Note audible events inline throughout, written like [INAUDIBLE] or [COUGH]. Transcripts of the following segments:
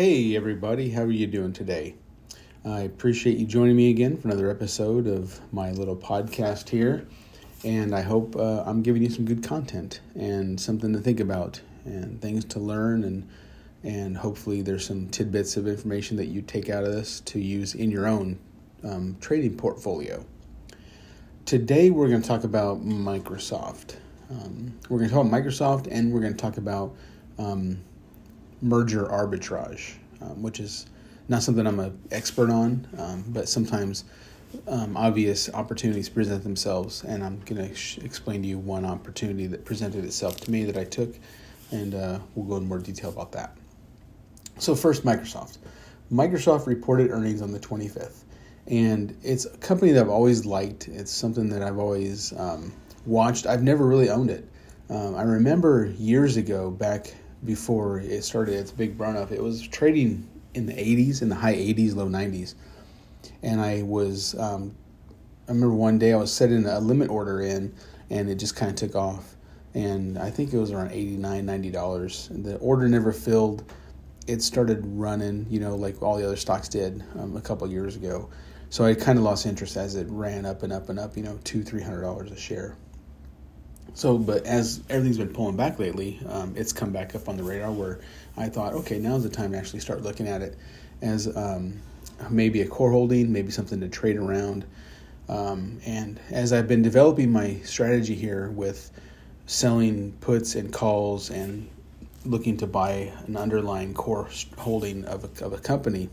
Hey, everybody, how are you doing today? I appreciate you joining me again for another episode of my little podcast here. And I hope uh, I'm giving you some good content and something to think about and things to learn. And, and hopefully, there's some tidbits of information that you take out of this to use in your own um, trading portfolio. Today, we're going to talk about Microsoft. Um, we're going to talk about Microsoft and we're going to talk about um, merger arbitrage, um, which is not something I'm an expert on, um, but sometimes um, obvious opportunities present themselves, and I'm going to sh- explain to you one opportunity that presented itself to me that I took, and uh, we'll go in more detail about that. So, first, Microsoft. Microsoft reported earnings on the 25th, and it's a company that I've always liked. It's something that I've always um, watched. I've never really owned it. Um, I remember years ago, back before it started its big run up, it was trading in the 80s, in the high 80s, low 90s. And I was, um, I remember one day I was setting a limit order in and it just kind of took off. And I think it was around $89, $90. The order never filled. It started running, you know, like all the other stocks did um, a couple years ago. So I kind of lost interest as it ran up and up and up, you know, two, three hundred dollars a share. So, but as everything's been pulling back lately, um, it's come back up on the radar where I thought, okay, now's the time to actually start looking at it as um, maybe a core holding, maybe something to trade around. Um, and as I've been developing my strategy here with selling puts and calls and looking to buy an underlying core holding of a, of a company,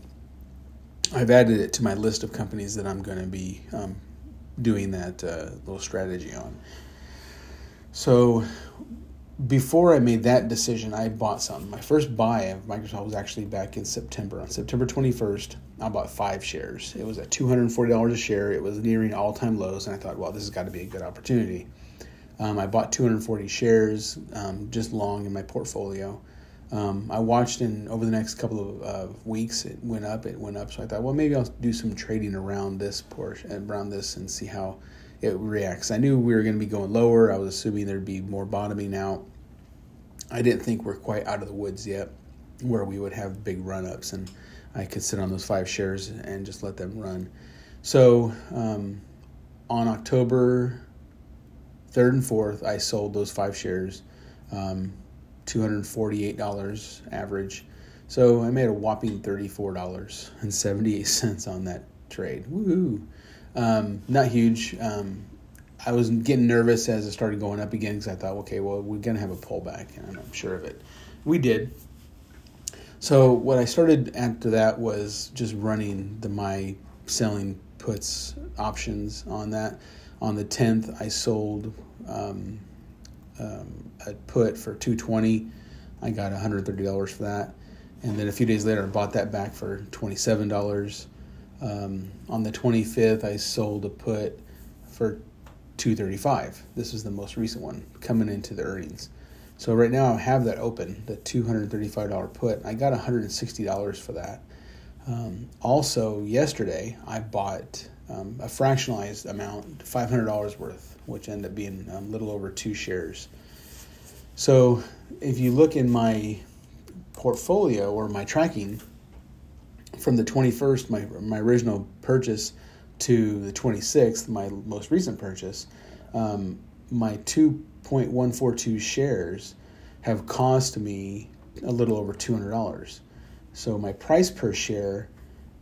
I've added it to my list of companies that I'm going to be um, doing that uh, little strategy on. So before I made that decision, I bought some. My first buy of Microsoft was actually back in September. On September 21st, I bought five shares. It was at $240 a share. It was nearing all time lows, and I thought, well, this has got to be a good opportunity. Um, I bought 240 shares um, just long in my portfolio. Um, I watched in over the next couple of uh, weeks, it went up, it went up. So I thought, well, maybe I'll do some trading around this portion, around this, and see how it reacts. I knew we were going to be going lower. I was assuming there'd be more bottoming out. I didn't think we're quite out of the woods yet where we would have big run ups and I could sit on those five shares and just let them run. So um, on October 3rd and 4th, I sold those five shares, um, $248 average. So I made a whopping $34.78 on that trade. Woohoo! Um, not huge. Um, I was getting nervous as it started going up again because I thought, okay, well, we're going to have a pullback, and I'm sure of it. We did. So what I started after that was just running the my selling puts options on that. On the 10th, I sold um, um, a put for 220. I got $130 for that. And then a few days later, I bought that back for $27. Um, on the 25th, I sold a put for 235. This was the most recent one coming into the earnings. So right now I have that open, the $235 put. I got $160 for that. Um, also, yesterday I bought um, a fractionalized amount, $500 worth, which ended up being a little over two shares. So if you look in my portfolio or my tracking, from the 21st, my my original purchase, to the 26th, my most recent purchase, um, my 2.142 shares have cost me a little over $200. So my price per share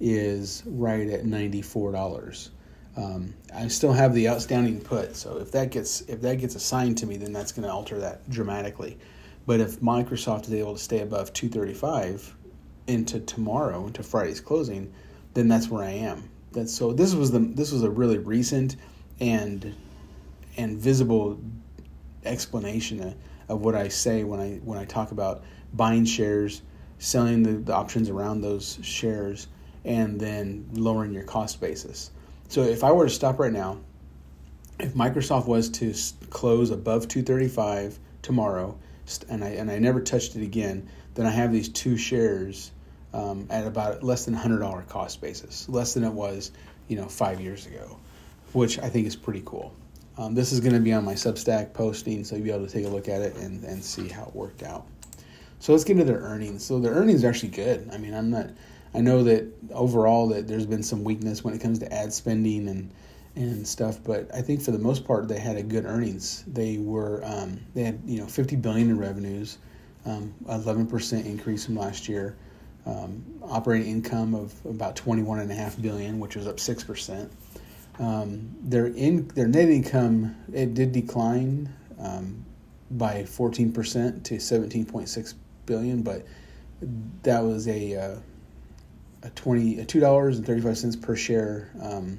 is right at $94. Um, I still have the outstanding put, so if that gets if that gets assigned to me, then that's going to alter that dramatically. But if Microsoft is able to stay above 235, into tomorrow, into Friday's closing, then that's where I am. That's so. This was the this was a really recent and and visible explanation of, of what I say when I when I talk about buying shares, selling the, the options around those shares, and then lowering your cost basis. So if I were to stop right now, if Microsoft was to close above 235 tomorrow, and I and I never touched it again, then I have these two shares um, at about less than $100 cost basis, less than it was, you know, five years ago, which I think is pretty cool. Um, this is going to be on my Substack posting, so you'll be able to take a look at it and, and see how it worked out. So let's get into their earnings. So their earnings are actually good. I mean, I'm not. I know that overall that there's been some weakness when it comes to ad spending and and stuff, but I think for the most part they had a good earnings. They were um, they had you know 50 billion in revenues, um, 11% increase from last year. Um, operating income of about 21.5 billion, which was up six percent. Um, their in their net income it did decline um, by 14% to 17.6 billion, but that was a uh, a 20 a two dollars and 35 cents per share um,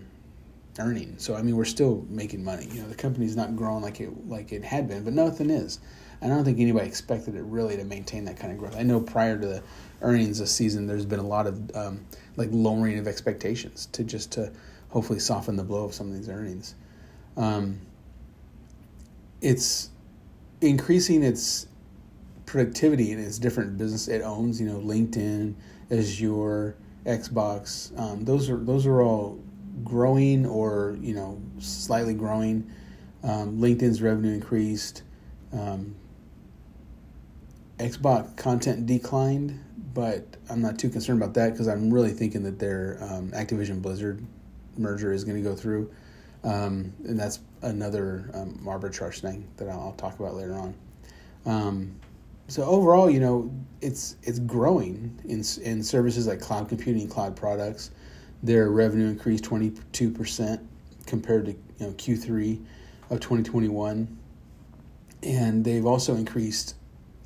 earning. So I mean, we're still making money. You know, the company's not growing like it like it had been, but nothing is. I don't think anybody expected it really to maintain that kind of growth. I know prior to the earnings this season, there's been a lot of um, like lowering of expectations to just to hopefully soften the blow of some of these earnings. Um, it's increasing its productivity in its different business it owns. You know, LinkedIn, Azure, Xbox. Um, those are those are all growing or you know slightly growing. Um, LinkedIn's revenue increased. Um, Xbox content declined, but I'm not too concerned about that because I'm really thinking that their um, Activision Blizzard merger is going to go through, um, and that's another um, arbitrage thing that I'll, talk about later on. Um, so overall, you know, it's it's growing in in services like cloud computing, cloud products. Their revenue increased 22 percent compared to you know Q3 of 2021, and they've also increased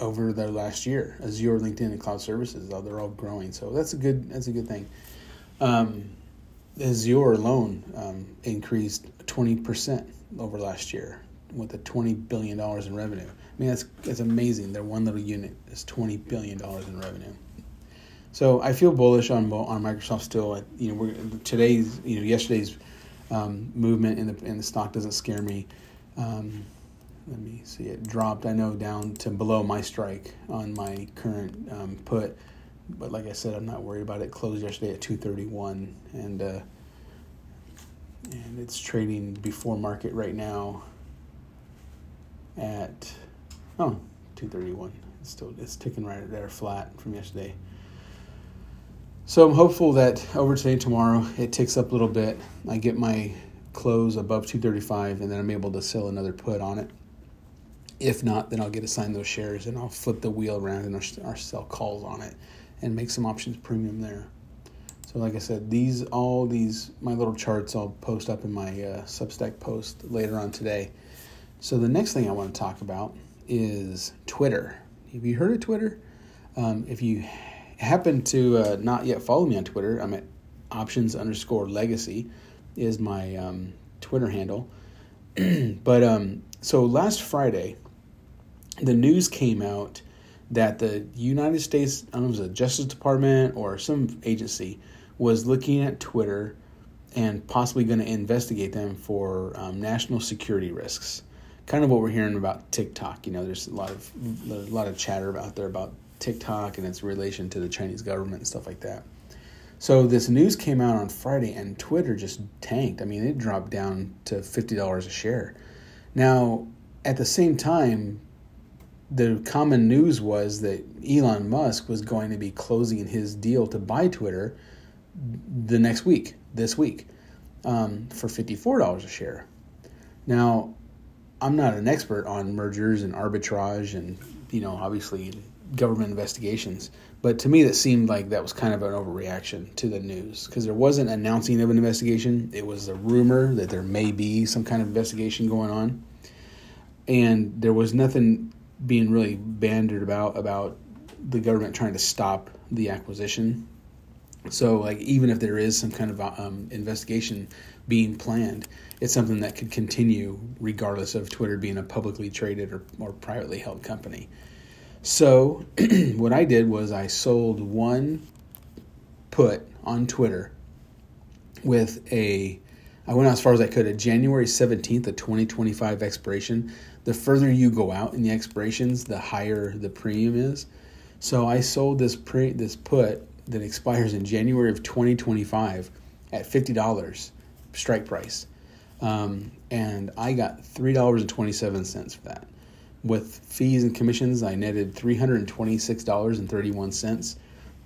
over their last year. Azure, LinkedIn, and cloud services, they're all growing. So that's a good that's a good thing. Um, Azure alone um, increased 20% over last year with a $20 billion in revenue. I mean, that's, that's amazing. Their one little unit is $20 billion in revenue. So I feel bullish on on Microsoft still. You know, we're, today's you know yesterday's um, movement in the in the stock doesn't scare me. Um, let me see it dropped. I know down to below my strike on my current um, put but like I said, I'm not worried about it. Closed yesterday at 231, and uh, and it's trading before market right now at oh 231. It's still it's ticking right there flat from yesterday. So I'm hopeful that over today tomorrow it ticks up a little bit. I get my close above 235, and then I'm able to sell another put on it. If not, then I'll get assigned those shares and I'll flip the wheel around and I'll sell calls on it and make some options premium there. So like I said, these all these my little charts I'll post up in my uh, Substack post later on today. So the next thing I want to talk about is Twitter. Have you heard of Twitter? Um, if you happen to uh, not yet follow me on Twitter, I'm at options underscore legacy is my um, Twitter handle. [CLEARS THROAT] but um, so last Friday, the news came out that the United States, I don't know it was the Justice Department or some agency, was looking at Twitter and possibly going to investigate them for um, national security risks. Kind of what we're hearing about TikTok. You know, there's a lot of a lot of chatter out there about TikTok and its relation to the Chinese government and stuff like that. So this news came out on Friday, and Twitter just tanked. I mean, it dropped down to fifty dollars a share. Now, at the same time, the common news was that Elon Musk was going to be closing his deal to buy Twitter the next week, this week, um, for $54 a share. Now, I'm not an expert on mergers and arbitrage and, you know, obviously government investigations, but to me that seemed like that was kind of an overreaction to the news because there wasn't announcing of an investigation. It was a rumor that there may be some kind of investigation going on. And there was nothing being really bantered about about the government trying to stop the acquisition. So, like, even if there is some kind of um, investigation being planned, it's something that could continue regardless of Twitter being a publicly traded or, or privately held company. So, [CLEARS THROAT] what I did was I sold one put on Twitter with a, I went as far as I could, a January 17th a 2025 expiration the further you go out in the expirations, the higher the premium is. So I sold this pre this put that expires in January of 2025 at fifty dollars strike price, um, and I got three dollars and twenty seven cents for that. with fees and commissions, I netted $326.31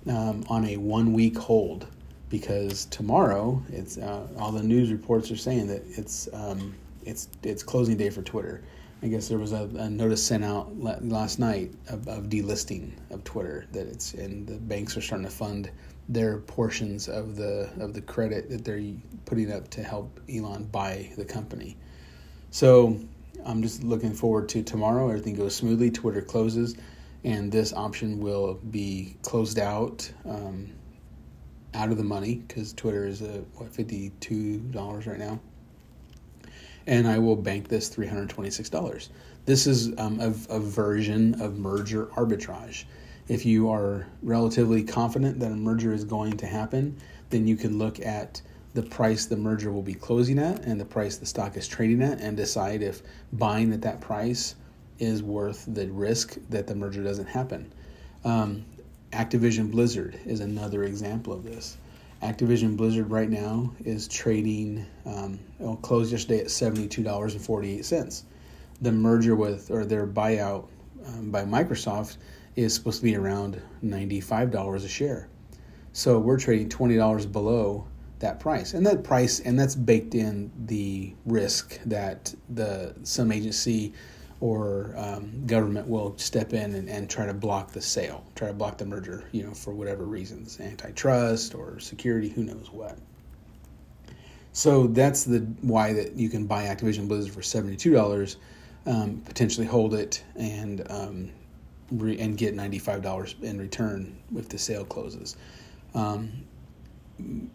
um, on a one week hold because tomorrow it's uh, all the news reports are saying that it's um, it's it's closing day for Twitter. I guess there was a, a notice sent out last night of, of, delisting of Twitter that it's and the banks are starting to fund their portions of the of the credit that they're putting up to help Elon buy the company. So I'm just looking forward to tomorrow. Everything goes smoothly. Twitter closes, and this option will be closed out, um, out of the money because Twitter is a what fifty two dollars right now and I will bank this $326. This is um, a, a version of merger arbitrage. If you are relatively confident that a merger is going to happen, then you can look at the price the merger will be closing at and the price the stock is trading at and decide if buying at that price is worth the risk that the merger doesn't happen. Um, Activision Blizzard is another example of this. Activision Blizzard right now is trading, um, it closed yesterday at $72.48. The merger with, or their buyout um, by Microsoft is supposed to be around $95 a share. So we're trading $20 below that price. And that price, and that's baked in the risk that the some agency or um, government will step in and, and try to block the sale, try to block the merger, you know, for whatever reasons, antitrust or security, who knows what. So that's the why that you can buy Activision Blizzard for seventy two dollars, um, potentially hold it and um, re- and get ninety five dollars in return if the sale closes. Um,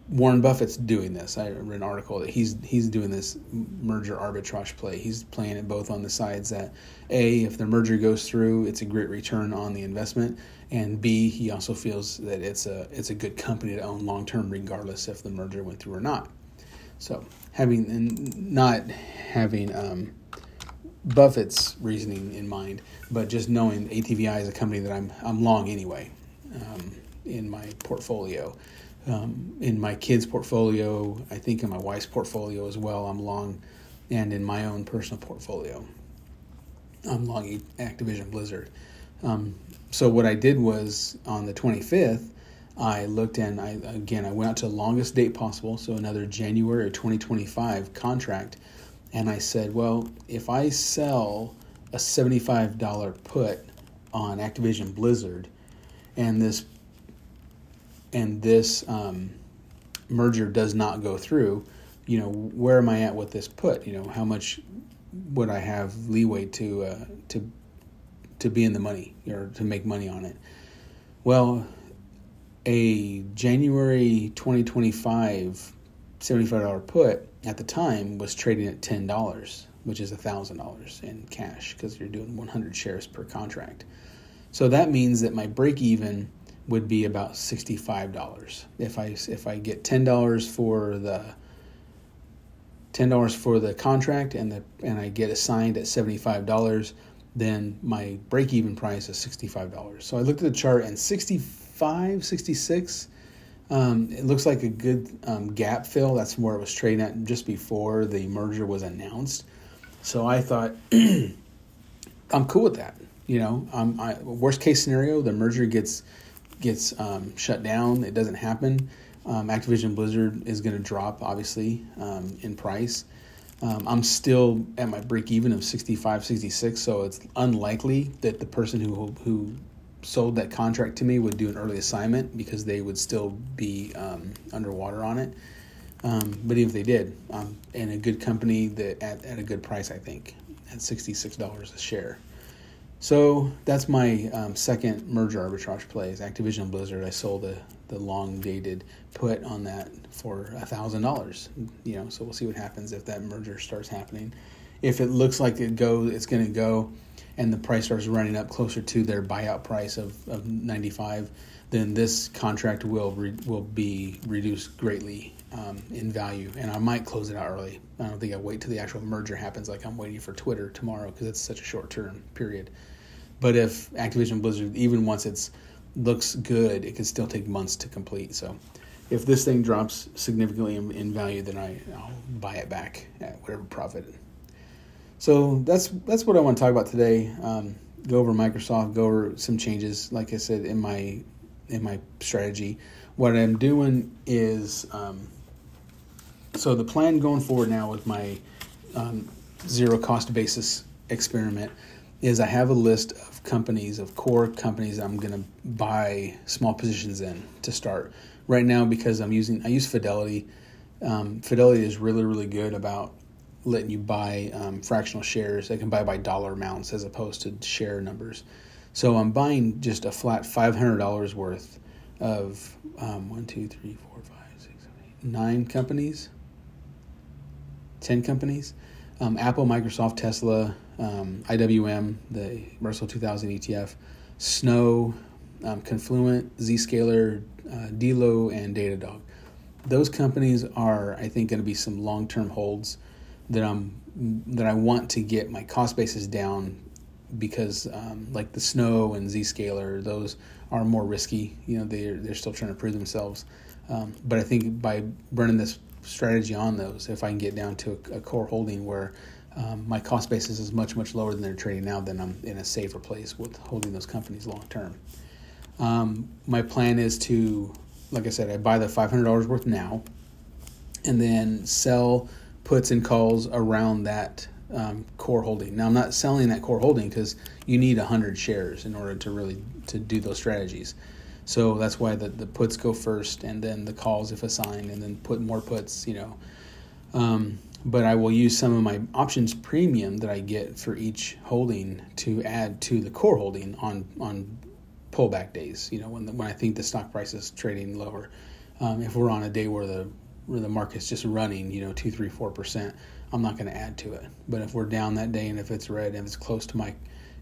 Warren Buffett's doing this. I read an article that he's he's doing this merger arbitrage play. He's playing it both on the sides that a if the merger goes through, it's a great return on the investment, and b he also feels that it's a it's a good company to own long term, regardless if the merger went through or not. So having and not having um, Buffett's reasoning in mind, but just knowing ATVI is a company that I'm I'm long anyway um, in my portfolio um, in my kids' portfolio, I think in my wife's portfolio as well, I'm long, and in my own personal portfolio, I'm long Activision Blizzard. Um, so what I did was on the 25th, I looked and I again I went out to the longest date possible, so another January 2025 contract, and I said, well, if I sell a $75 put on Activision Blizzard, and this and this um, merger does not go through, you know, where am I at with this put? You know, how much would I have leeway to uh, to to be in the money or to make money on it? Well, a January 2025 $75 put at the time was trading at $10, which is $1,000 in cash because you're doing 100 shares per contract. So that means that my break even would be about $65 if I if I get $10 for the $10 for the contract and the and I get assigned at $75 then my break even price is $65 so I looked at the chart and 65 66 um, it looks like a good um, gap fill. That's where it was trading at just before the merger was announced. So I thought [CLEARS THROAT] I'm cool with that you know? Um, I, worst case scenario the merger gets gets um, shut down, it doesn't happen, um, Activision Blizzard is going to drop, obviously, um, in price. Um, I'm still at my break even of 65, 66, so it's unlikely that the person who who sold that contract to me would do an early assignment because they would still be um, underwater on it. Um, but even if they did, um, in a good company that at, at a good price, I think at $66 a share. So that's my um, second merger arbitrage play is Activision Blizzard. I sold the, the long dated put on that for a thousand dollars. You know, so we'll see what happens if that merger starts happening. If it looks like it goes, it's going to go, and the price starts running up closer to their buyout price of, of ninety five, then this contract will re, will be reduced greatly um, in value, and I might close it out early. I don't think I wait till the actual merger happens, like I'm waiting for Twitter tomorrow, because it's such a short term period. But if Activision Blizzard, even once it's looks good, it can still take months to complete. So if this thing drops significantly in, in value, then I, I'll buy it back at whatever profit. So that's that's what I want to talk about today. Um, go over Microsoft, go over some changes, like I said in my in my strategy. What I'm doing is um, so the plan going forward now with my um, zero cost basis experiment is I have a list of companies of core companies I'm going to buy small positions in to start right now because I'm using I use Fidelity. Um, Fidelity is really really good about letting you buy um, fractional shares. They can buy by dollar amounts as opposed to share numbers. So I'm buying just a flat five hundred dollars worth of um, one, two, three, four, five, six, seven, eight, nine companies, ten companies. Um, Apple, Microsoft, Tesla, um, IWM, the Russell 2000 ETF, Snow, um, Confluent, Zscaler, uh, Delo, and Datadog. Those companies are, I think, going to be some long-term holds that I'm that I want to get my cost basis down because um, like the Snow and Zscaler, those are more risky. You know, they're they're still trying to prove themselves. Um, but I think by running this strategy on those, if I can get down to a, a core holding where um, my cost basis is much much lower than they're trading now, then I'm in a safer place with holding those companies long term. Um, my plan is to, like I said, I buy the five hundred dollars worth now, and then sell puts and calls around that um, core holding. Now I'm not selling that core holding because you need hundred shares in order to really to do those strategies. So that's why the, the puts go first, and then the calls if assigned, and then put more puts. You know, um, but I will use some of my options premium that I get for each holding to add to the core holding on on pullback days. You know, when the, when I think the stock price is trading lower. Um, if we're on a day where the where the market's just running, you know, two, three, four percent, I'm not going to add to it. But if we're down that day and if it's red and it's close to my,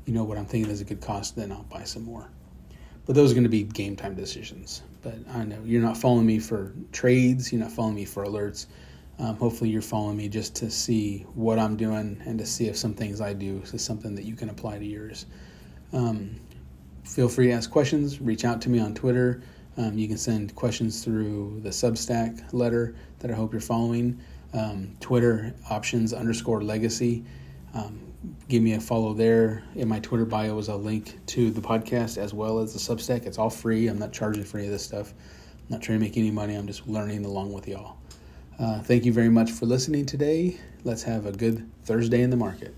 you know, what I'm thinking is a good cost, then I'll buy some more. But those are going to be game time decisions. But I know you're not following me for trades. You're not following me for alerts. Um, hopefully, you're following me just to see what I'm doing and to see if some things I do is something that you can apply to yours. Um, feel free to ask questions. Reach out to me on Twitter. Um, you can send questions through the Substack letter that I hope you're following. Um, Twitter options underscore legacy. Give me a follow there. In my Twitter bio is a link to the podcast as well as the Substack. It's all free. I'm not charging for any of this stuff. I'm not trying to make any money. I'm just learning along with y'all. Uh, thank you very much for listening today. Let's have a good Thursday in the market.